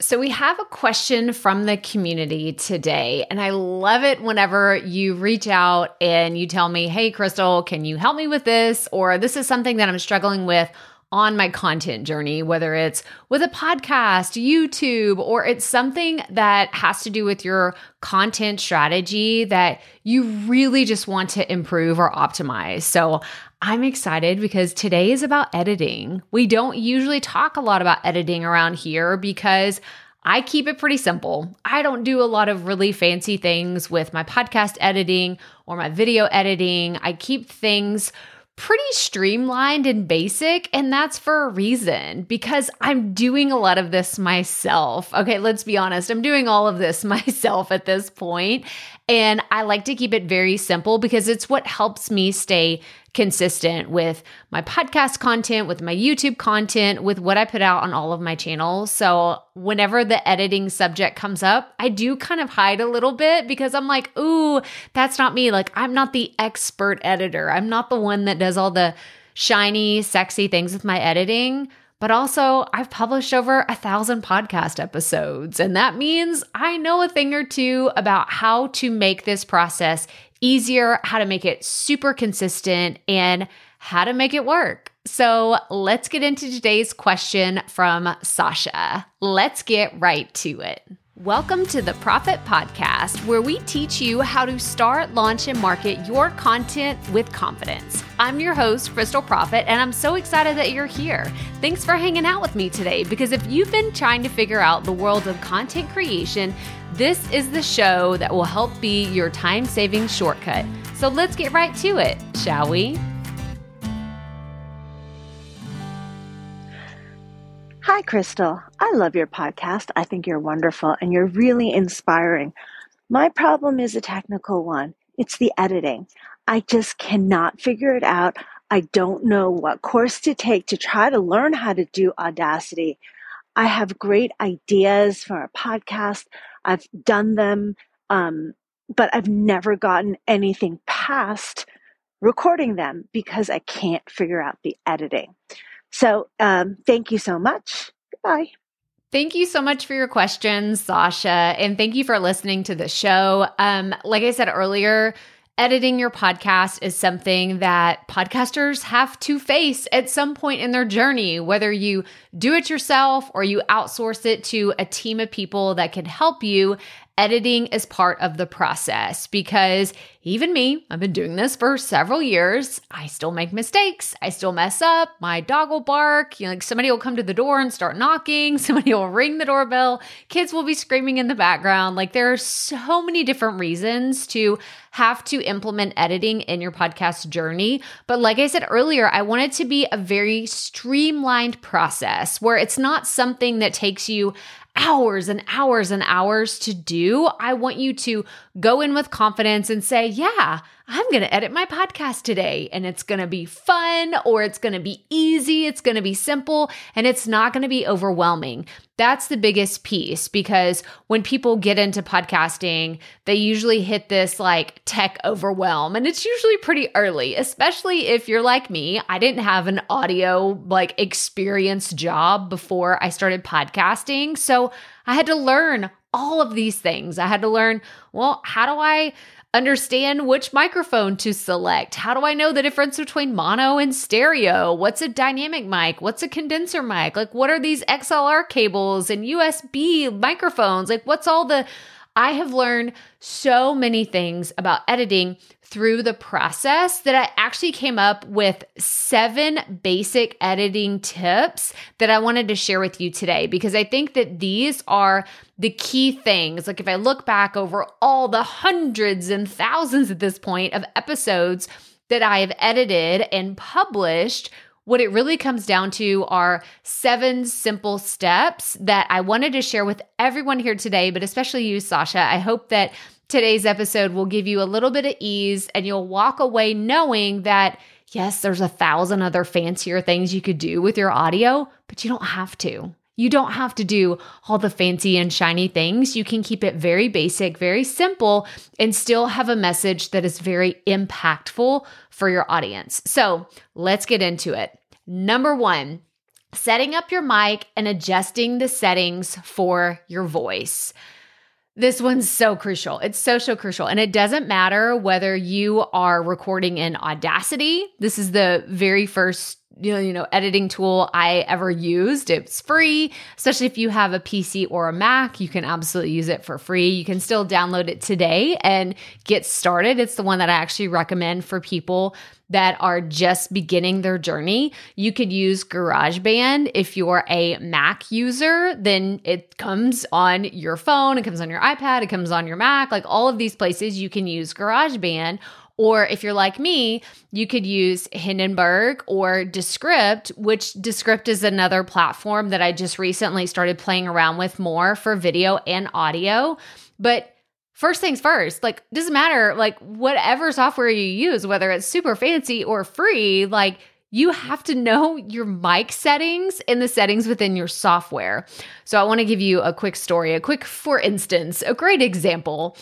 So, we have a question from the community today, and I love it whenever you reach out and you tell me, Hey, Crystal, can you help me with this? Or this is something that I'm struggling with on my content journey, whether it's with a podcast, YouTube, or it's something that has to do with your content strategy that you really just want to improve or optimize. So I'm excited because today is about editing. We don't usually talk a lot about editing around here because I keep it pretty simple. I don't do a lot of really fancy things with my podcast editing or my video editing. I keep things pretty streamlined and basic. And that's for a reason because I'm doing a lot of this myself. Okay, let's be honest. I'm doing all of this myself at this point, And I like to keep it very simple because it's what helps me stay consistent with my podcast content, with my YouTube content, with what I put out on all of my channels. So, whenever the editing subject comes up, I do kind of hide a little bit because I'm like, ooh, that's not me. Like, I'm not the expert editor, I'm not the one that does all the shiny, sexy things with my editing. But also, I've published over a thousand podcast episodes, and that means I know a thing or two about how to make this process easier, how to make it super consistent, and how to make it work. So let's get into today's question from Sasha. Let's get right to it. Welcome to the Profit Podcast, where we teach you how to start, launch, and market your content with confidence. I'm your host, Crystal Profit, and I'm so excited that you're here. Thanks for hanging out with me today because if you've been trying to figure out the world of content creation, this is the show that will help be your time saving shortcut. So let's get right to it, shall we? Hi, Crystal. I love your podcast. I think you're wonderful and you're really inspiring. My problem is a technical one it's the editing. I just cannot figure it out. I don't know what course to take to try to learn how to do Audacity. I have great ideas for a podcast. I've done them, um, but I've never gotten anything past recording them because I can't figure out the editing. So um, thank you so much. Goodbye. Thank you so much for your questions, Sasha, and thank you for listening to the show. Um, like I said earlier, editing your podcast is something that podcasters have to face at some point in their journey, whether you do it yourself or you outsource it to a team of people that can help you editing is part of the process because even me, I've been doing this for several years. I still make mistakes. I still mess up. My dog will bark. You know, like somebody will come to the door and start knocking. Somebody will ring the doorbell. Kids will be screaming in the background. Like there are so many different reasons to have to implement editing in your podcast journey. But like I said earlier, I want it to be a very streamlined process where it's not something that takes you hours and hours and hours to do. I want you to go in with confidence and say, Yeah, I'm going to edit my podcast today. And it's going to be fun or it's going to be easy. It's going to be simple and it's not going to be overwhelming. That's the biggest piece because when people get into podcasting, they usually hit this like tech overwhelm and it's usually pretty early, especially if you're like me. I didn't have an audio like experience job before I started podcasting. So I had to learn all of these things. I had to learn, well, how do I understand which microphone to select? How do I know the difference between mono and stereo? What's a dynamic mic? What's a condenser mic? Like, what are these XLR cables and USB microphones? Like, what's all the. I have learned so many things about editing through the process that I actually came up with seven basic editing tips that I wanted to share with you today because I think that these are the key things. Like, if I look back over all the hundreds and thousands at this point of episodes that I have edited and published, what it really comes down to are seven simple steps that I wanted to share with everyone here today, but especially you, Sasha. I hope that today's episode will give you a little bit of ease and you'll walk away knowing that, yes, there's a thousand other fancier things you could do with your audio, but you don't have to. You don't have to do all the fancy and shiny things. You can keep it very basic, very simple, and still have a message that is very impactful for your audience. So let's get into it. Number one, setting up your mic and adjusting the settings for your voice. This one's so crucial. It's so, so crucial. And it doesn't matter whether you are recording in Audacity. This is the very first you know, editing tool I ever used. It's free, especially if you have a PC or a Mac, you can absolutely use it for free. You can still download it today and get started. It's the one that I actually recommend for people that are just beginning their journey. You could use GarageBand. If you're a Mac user, then it comes on your phone, it comes on your iPad, it comes on your Mac, like all of these places you can use GarageBand or if you're like me, you could use Hindenburg or Descript, which Descript is another platform that I just recently started playing around with more for video and audio. But first things first, like doesn't matter like whatever software you use, whether it's super fancy or free, like you have to know your mic settings and the settings within your software. So I want to give you a quick story, a quick for instance, a great example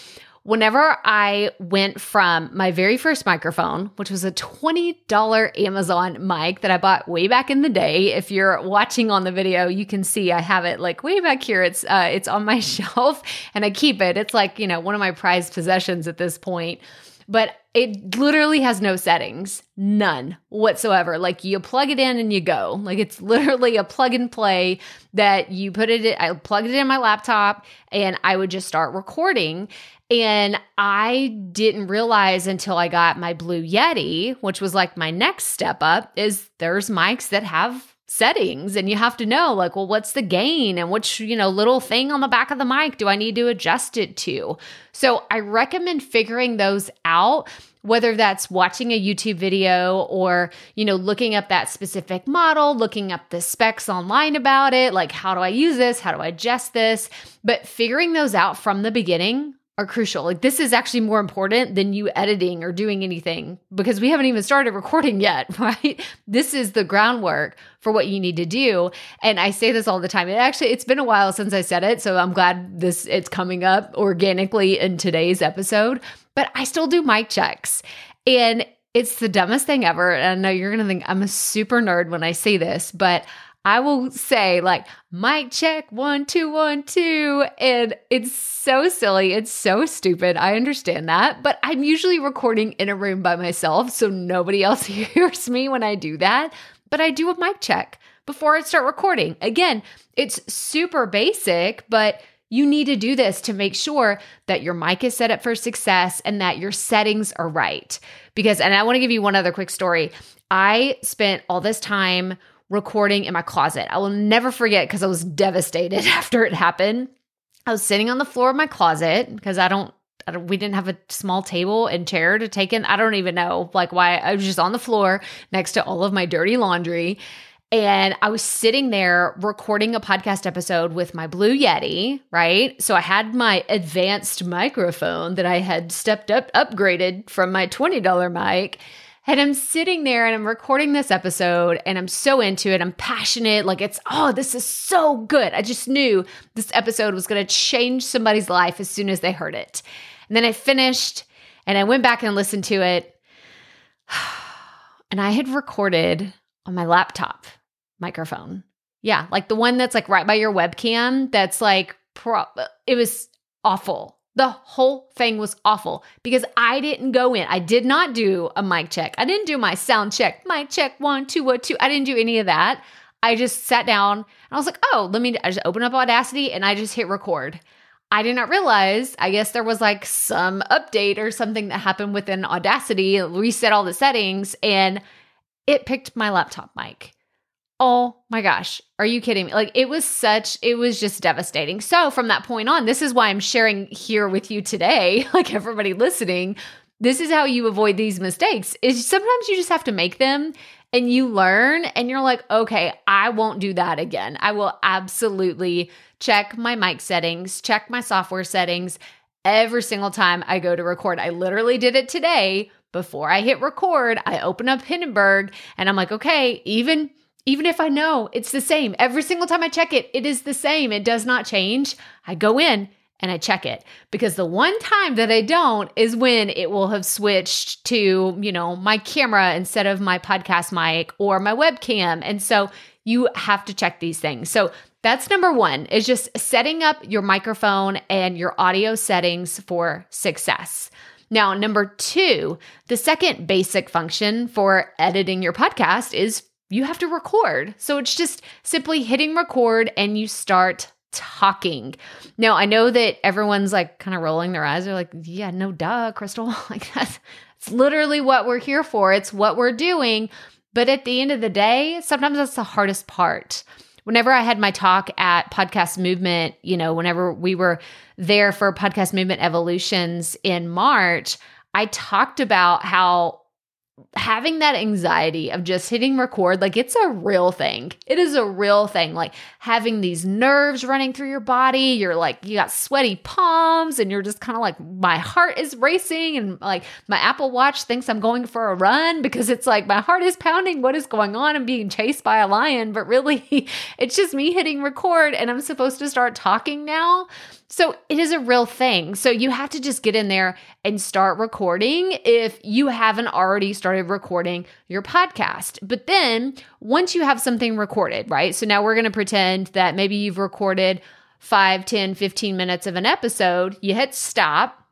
whenever I went from my very first microphone, which was a $20 Amazon mic that I bought way back in the day. If you're watching on the video, you can see I have it like way back here. It's uh, it's on my shelf and I keep it. It's like, you know, one of my prized possessions at this point. But it literally has no settings, none whatsoever. Like you plug it in and you go. Like it's literally a plug and play that you put it in, I plugged it in my laptop and I would just start recording. And I didn't realize until I got my Blue Yeti, which was like my next step up, is there's mics that have settings and you have to know like well what's the gain and which you know little thing on the back of the mic do I need to adjust it to. So I recommend figuring those out whether that's watching a YouTube video or, you know, looking up that specific model, looking up the specs online about it, like how do I use this? How do I adjust this? But figuring those out from the beginning are crucial. Like this is actually more important than you editing or doing anything because we haven't even started recording yet, right? This is the groundwork for what you need to do. And I say this all the time. It actually it's been a while since I said it, so I'm glad this it's coming up organically in today's episode, but I still do mic checks. And it's the dumbest thing ever. And I know you're going to think I'm a super nerd when I say this, but I will say like mic check one two one two and it's so silly it's so stupid I understand that but I'm usually recording in a room by myself so nobody else hears me when I do that but I do a mic check before I start recording. Again it's super basic but you need to do this to make sure that your mic is set up for success and that your settings are right. Because and I want to give you one other quick story. I spent all this time recording in my closet. I will never forget because I was devastated after it happened. I was sitting on the floor of my closet because I don't, I don't, we didn't have a small table and chair to take in. I don't even know like why I was just on the floor next to all of my dirty laundry. And I was sitting there recording a podcast episode with my Blue Yeti, right? So I had my advanced microphone that I had stepped up, upgraded from my $20 mic. And I'm sitting there and I'm recording this episode and I'm so into it. I'm passionate. Like it's, oh, this is so good. I just knew this episode was going to change somebody's life as soon as they heard it. And then I finished and I went back and listened to it. And I had recorded on my laptop microphone. Yeah, like the one that's like right by your webcam that's like, pro- it was awful. The whole thing was awful because I didn't go in. I did not do a mic check. I didn't do my sound check, mic check one, two, one, two. I didn't do any of that. I just sat down and I was like, oh, let me, I just open up Audacity and I just hit record. I did not realize, I guess there was like some update or something that happened within Audacity, reset all the settings, and it picked my laptop mic. Oh my gosh. Are you kidding me? Like it was such, it was just devastating. So from that point on, this is why I'm sharing here with you today, like everybody listening. This is how you avoid these mistakes. Is sometimes you just have to make them and you learn and you're like, okay, I won't do that again. I will absolutely check my mic settings, check my software settings every single time I go to record. I literally did it today. Before I hit record, I open up Hindenburg and I'm like, okay, even even if I know it's the same, every single time I check it, it is the same. It does not change. I go in and I check it because the one time that I don't is when it will have switched to, you know, my camera instead of my podcast mic or my webcam. And so you have to check these things. So that's number one is just setting up your microphone and your audio settings for success. Now, number two, the second basic function for editing your podcast is you have to record. So it's just simply hitting record and you start talking. Now, I know that everyone's like kind of rolling their eyes. They're like, yeah, no duh, Crystal. like that's, that's literally what we're here for. It's what we're doing. But at the end of the day, sometimes that's the hardest part whenever I had my talk at Podcast Movement, you know, whenever we were there for Podcast Movement Evolutions in March, I talked about how having that anxiety of just hitting record, like it's a real thing. It is a real thing. Like having these nerves running through your body, you're like, you got sweaty palms, and you're just kind of like, my heart is racing, and like my Apple Watch thinks I'm going for a run because it's like my heart is pounding. What is going on? I'm being chased by a lion, but really, it's just me hitting record, and I'm supposed to start talking now. So it is a real thing. So you have to just get in there and start recording if you haven't already started recording your podcast. But then once you have something recorded, right? So now we're going to pretend that maybe you've recorded 5, 10, 15 minutes of an episode, you hit stop.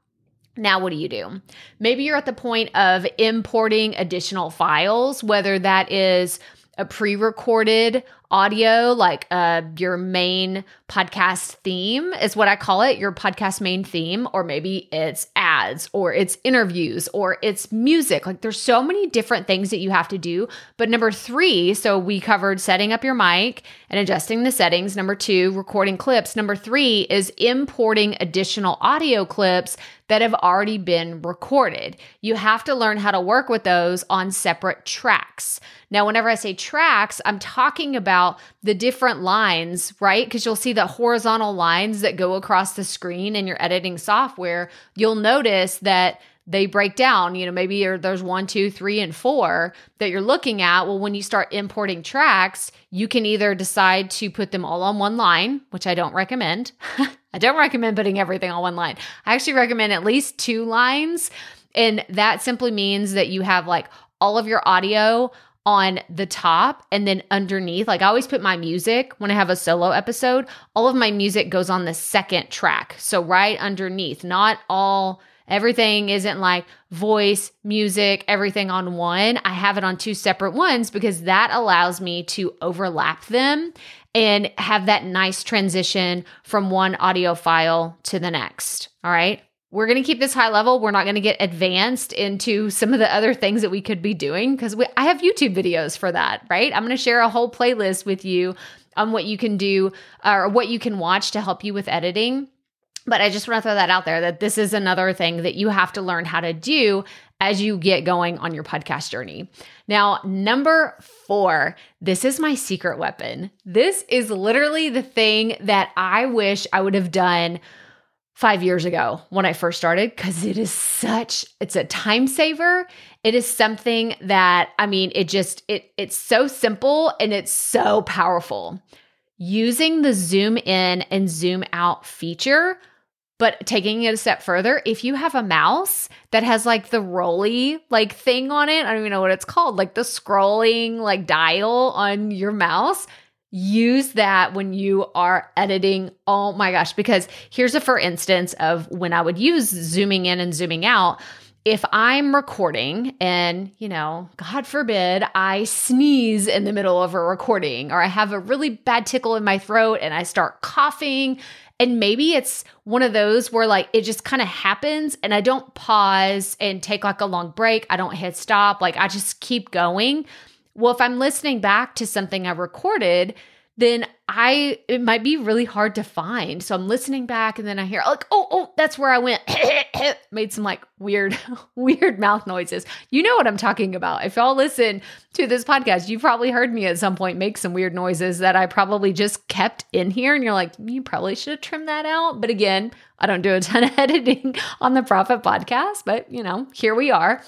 Now, what do you do? Maybe you're at the point of importing additional files, whether that is a pre recorded audio, like uh, your main podcast theme is what I call it, your podcast main theme, or maybe it's ads or it's interviews or it's music. Like there's so many different things that you have to do. But number three, so we covered setting up your mic and adjusting the settings. Number two, recording clips. Number three is importing additional audio clips that have already been recorded. You have to learn how to work with those on separate tracks. Now, whenever I say tracks, I'm talking about the different lines, right? Because you'll see the horizontal lines that go across the screen in your editing software. You'll notice that they break down. You know, maybe there's one, two, three, and four that you're looking at. Well, when you start importing tracks, you can either decide to put them all on one line, which I don't recommend. I don't recommend putting everything on one line. I actually recommend at least two lines. And that simply means that you have like all of your audio on the top and then underneath. Like I always put my music when I have a solo episode, all of my music goes on the second track. So right underneath, not all everything isn't like voice, music, everything on one. I have it on two separate ones because that allows me to overlap them and have that nice transition from one audio file to the next. All right. We're going to keep this high level. We're not going to get advanced into some of the other things that we could be doing because I have YouTube videos for that, right? I'm going to share a whole playlist with you on what you can do or what you can watch to help you with editing. But I just want to throw that out there that this is another thing that you have to learn how to do as you get going on your podcast journey. Now, number four, this is my secret weapon. This is literally the thing that I wish I would have done five years ago when I first started because it is such it's a time saver. It is something that I mean, it just it it's so simple and it's so powerful. Using the zoom in and zoom out feature but taking it a step further, if you have a mouse that has like the rolly like thing on it, I don't even know what it's called, like the scrolling like dial on your mouse, use that when you are editing. Oh my gosh, because here's a for instance of when I would use zooming in and zooming out. If I'm recording and, you know, God forbid, I sneeze in the middle of a recording or I have a really bad tickle in my throat and I start coughing and maybe it's one of those where like it just kind of happens and I don't pause and take like a long break. I don't hit stop. Like I just keep going. Well, if I'm listening back to something I recorded, then I it might be really hard to find. So I'm listening back and then I hear like, oh, oh, that's where I went. Made some like weird, weird mouth noises. You know what I'm talking about. If y'all listen to this podcast, you've probably heard me at some point make some weird noises that I probably just kept in here. And you're like, you probably should have trimmed that out. But again, I don't do a ton of editing on the Profit Podcast, but you know, here we are.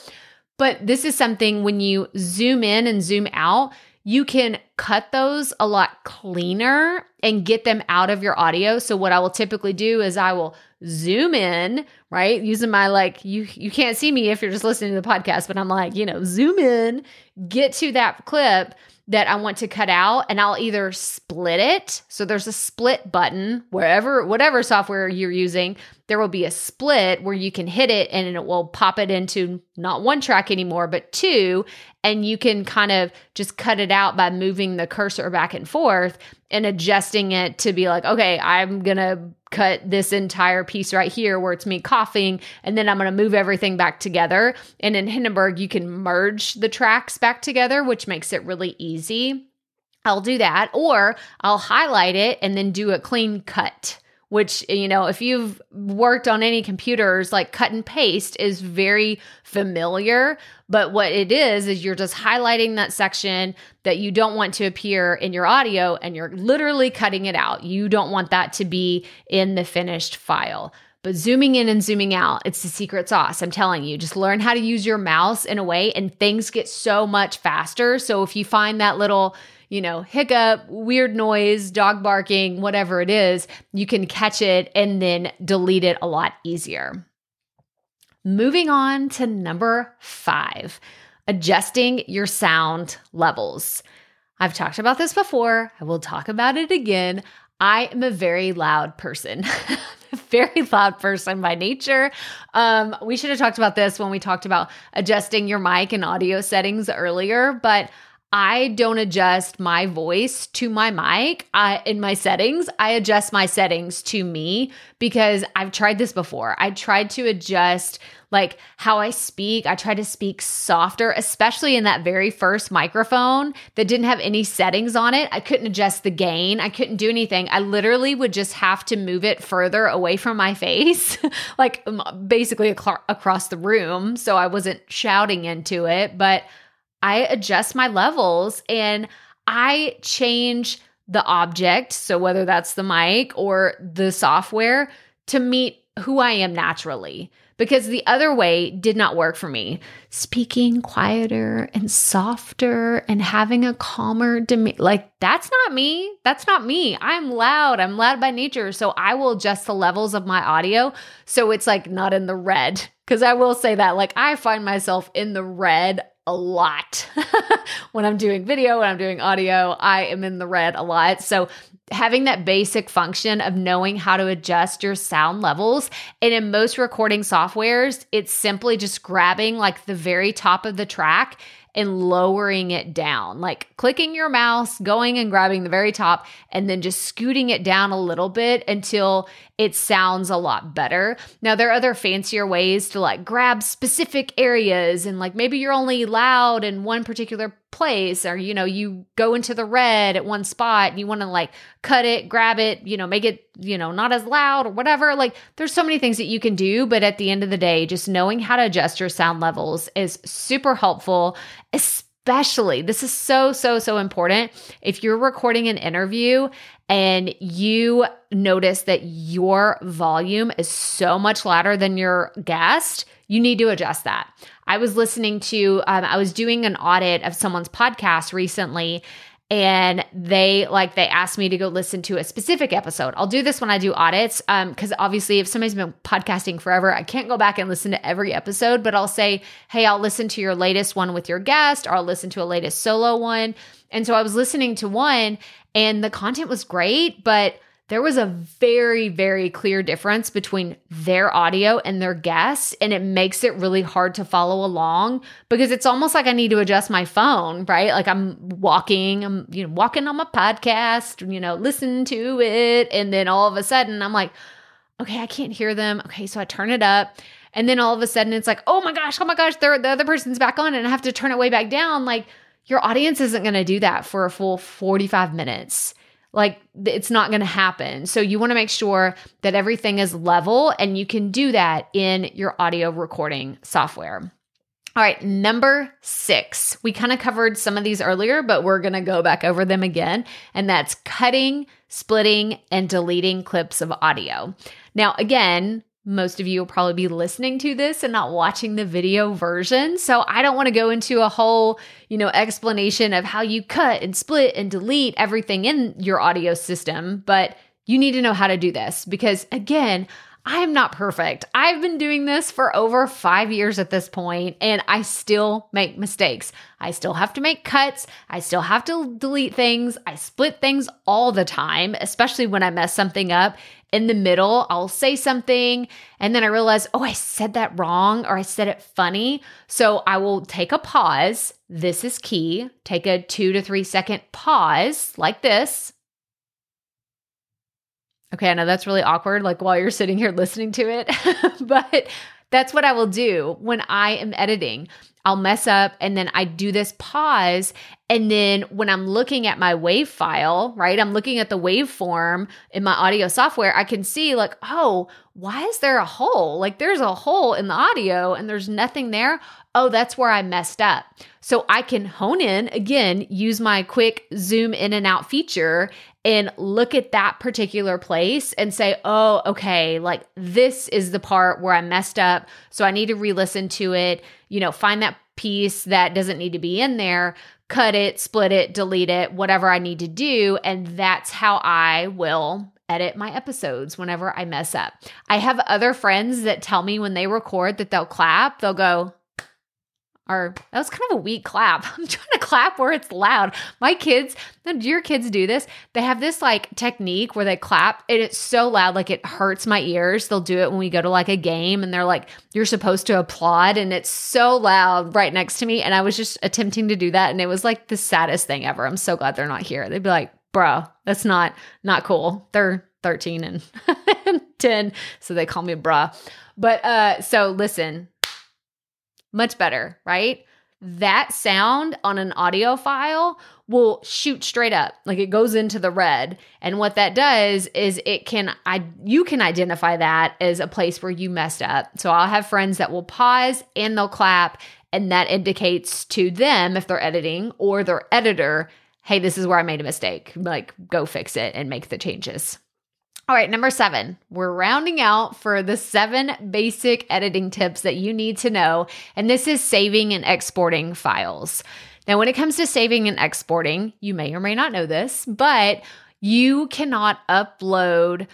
But this is something when you zoom in and zoom out, you can cut those a lot cleaner and get them out of your audio. So what I will typically do is I will zoom in, right? Using my like you you can't see me if you're just listening to the podcast, but I'm like, you know, zoom in, get to that clip that I want to cut out and I'll either split it. So there's a split button wherever, whatever software you're using, there will be a split where you can hit it and it will pop it into not one track anymore, but two. And you can kind of just cut it out by moving the cursor back and forth and adjusting it to be like, okay, I'm going to cut this entire piece right here where it's me coughing, and then I'm going to move everything back together. And in Hindenburg, you can merge the tracks back together, which makes it really easy. I'll do that, or I'll highlight it and then do a clean cut which you know if you've worked on any computers like cut and paste is very familiar but what it is is you're just highlighting that section that you don't want to appear in your audio and you're literally cutting it out you don't want that to be in the finished file but zooming in and zooming out, it's the secret sauce. I'm telling you, just learn how to use your mouse in a way and things get so much faster. So if you find that little you know, hiccup, weird noise, dog barking, whatever it is, you can catch it and then delete it a lot easier. Moving on to number five, adjusting your sound levels. I've talked about this before. I will talk about it again. I am a very loud person. very loud person by nature. Um, we should have talked about this when we talked about adjusting your mic and audio settings earlier, but I don't adjust my voice to my mic I, in my settings. I adjust my settings to me because I've tried this before. I tried to adjust like how I speak. I try to speak softer, especially in that very first microphone that didn't have any settings on it. I couldn't adjust the gain. I couldn't do anything. I literally would just have to move it further away from my face, like basically across the room. So I wasn't shouting into it, but I adjust my levels and I change the object, so whether that's the mic or the software, to meet who I am naturally. Because the other way did not work for me. Speaking quieter and softer and having a calmer demeanor, like that's not me. That's not me. I'm loud. I'm loud by nature. So I will adjust the levels of my audio so it's like not in the red. Because I will say that, like, I find myself in the red a lot. when I'm doing video, when I'm doing audio, I am in the red a lot. So, having that basic function of knowing how to adjust your sound levels. And in most recording softwares, it's simply just grabbing like the very top of the track and lowering it down, like clicking your mouse, going and grabbing the very top, and then just scooting it down a little bit until it sounds a lot better. Now, there are other fancier ways to like grab specific areas and like maybe you're only loud in one particular place or you know you go into the red at one spot and you want to like cut it grab it you know make it you know not as loud or whatever like there's so many things that you can do but at the end of the day just knowing how to adjust your sound levels is super helpful especially this is so so so important if you're recording an interview and you notice that your volume is so much louder than your guest, you need to adjust that. I was listening to, um, I was doing an audit of someone's podcast recently and they like they asked me to go listen to a specific episode. I'll do this when I do audits um cuz obviously if somebody's been podcasting forever, I can't go back and listen to every episode, but I'll say, "Hey, I'll listen to your latest one with your guest or I'll listen to a latest solo one." And so I was listening to one and the content was great, but there was a very, very clear difference between their audio and their guests. And it makes it really hard to follow along because it's almost like I need to adjust my phone, right? Like I'm walking, I'm, you know, walking on my podcast, you know, listen to it. And then all of a sudden I'm like, okay, I can't hear them. Okay. So I turn it up. And then all of a sudden it's like, oh my gosh, oh my gosh, the other person's back on and I have to turn it way back down. Like, your audience isn't going to do that for a full 45 minutes. Like it's not going to happen. So you want to make sure that everything is level and you can do that in your audio recording software. All right, number six. We kind of covered some of these earlier, but we're going to go back over them again. And that's cutting, splitting, and deleting clips of audio. Now, again, most of you will probably be listening to this and not watching the video version. So I don't want to go into a whole, you know, explanation of how you cut and split and delete everything in your audio system, but you need to know how to do this because again, I am not perfect. I've been doing this for over five years at this point, and I still make mistakes. I still have to make cuts. I still have to delete things. I split things all the time, especially when I mess something up. In the middle, I'll say something, and then I realize, oh, I said that wrong or I said it funny. So I will take a pause. This is key. Take a two to three second pause like this Okay, I know that's really awkward, like while you're sitting here listening to it, but that's what I will do when I am editing. I'll mess up and then I do this pause. And then when I'm looking at my wave file, right, I'm looking at the waveform in my audio software, I can see, like, oh, why is there a hole? Like, there's a hole in the audio and there's nothing there. Oh, that's where I messed up. So I can hone in again, use my quick zoom in and out feature and look at that particular place and say, oh, okay, like this is the part where I messed up. So I need to re listen to it, you know, find that piece that doesn't need to be in there, cut it, split it, delete it, whatever I need to do. And that's how I will edit my episodes whenever I mess up. I have other friends that tell me when they record that they'll clap, they'll go, or that was kind of a weak clap. I'm trying to clap where it's loud. My kids, do your kids do this? They have this like technique where they clap and it's so loud, like it hurts my ears. They'll do it when we go to like a game and they're like, you're supposed to applaud and it's so loud right next to me. And I was just attempting to do that and it was like the saddest thing ever. I'm so glad they're not here. They'd be like, bro, that's not, not cool. They're 13 and 10. So they call me bruh. But uh, so listen, much better, right? That sound on an audio file will shoot straight up, like it goes into the red. And what that does is it can I you can identify that as a place where you messed up. So I'll have friends that will pause and they'll clap and that indicates to them if they're editing or their editor, hey, this is where I made a mistake. Like go fix it and make the changes. All right, number seven, we're rounding out for the seven basic editing tips that you need to know. And this is saving and exporting files. Now, when it comes to saving and exporting, you may or may not know this, but you cannot upload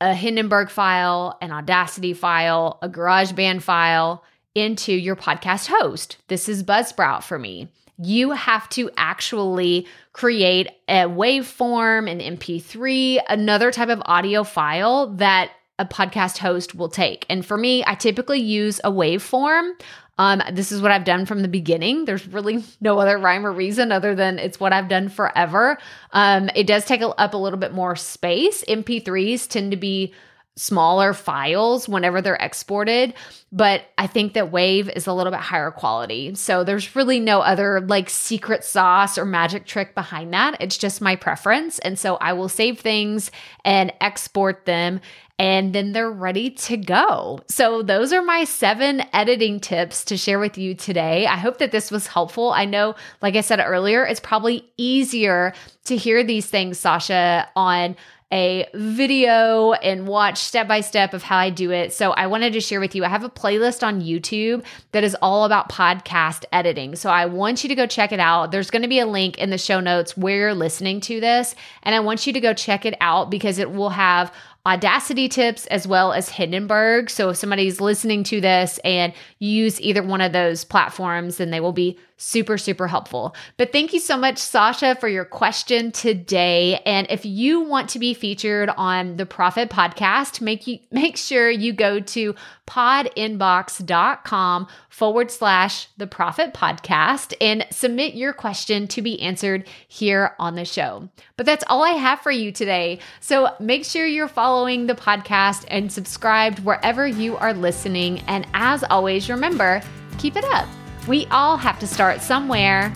a Hindenburg file, an Audacity file, a GarageBand file into your podcast host. This is Buzzsprout for me you have to actually create a waveform, an MP3, another type of audio file that a podcast host will take. And for me, I typically use a waveform. Um, this is what I've done from the beginning. There's really no other rhyme or reason other than it's what I've done forever. Um, it does take up a little bit more space. MP3s tend to be smaller files whenever they're exported, but I think that Wave is a little bit higher quality. So there's really no other like secret sauce or magic trick behind that. It's just my preference. And so I will save things and export them and then they're ready to go. So, those are my seven editing tips to share with you today. I hope that this was helpful. I know, like I said earlier, it's probably easier to hear these things, Sasha, on a video and watch step by step of how I do it. So I wanted to share with you. I have a playlist on YouTube that is all about podcast editing. So I want you to go check it out. There's going to be a link in the show notes where you're listening to this. And I want you to go check it out because it will have Audacity tips as well as Hindenburg. So if somebody's listening to this and use either one of those platforms, then they will be super, super helpful. But thank you so much, Sasha, for your question today. And if you want to be featured on the Profit Podcast, make you make sure you go to podinbox.com forward slash the Profit Podcast and submit your question to be answered here on the show. But that's all I have for you today. So make sure you're following the podcast and subscribed wherever you are listening. And as always, remember, keep it up. We all have to start somewhere.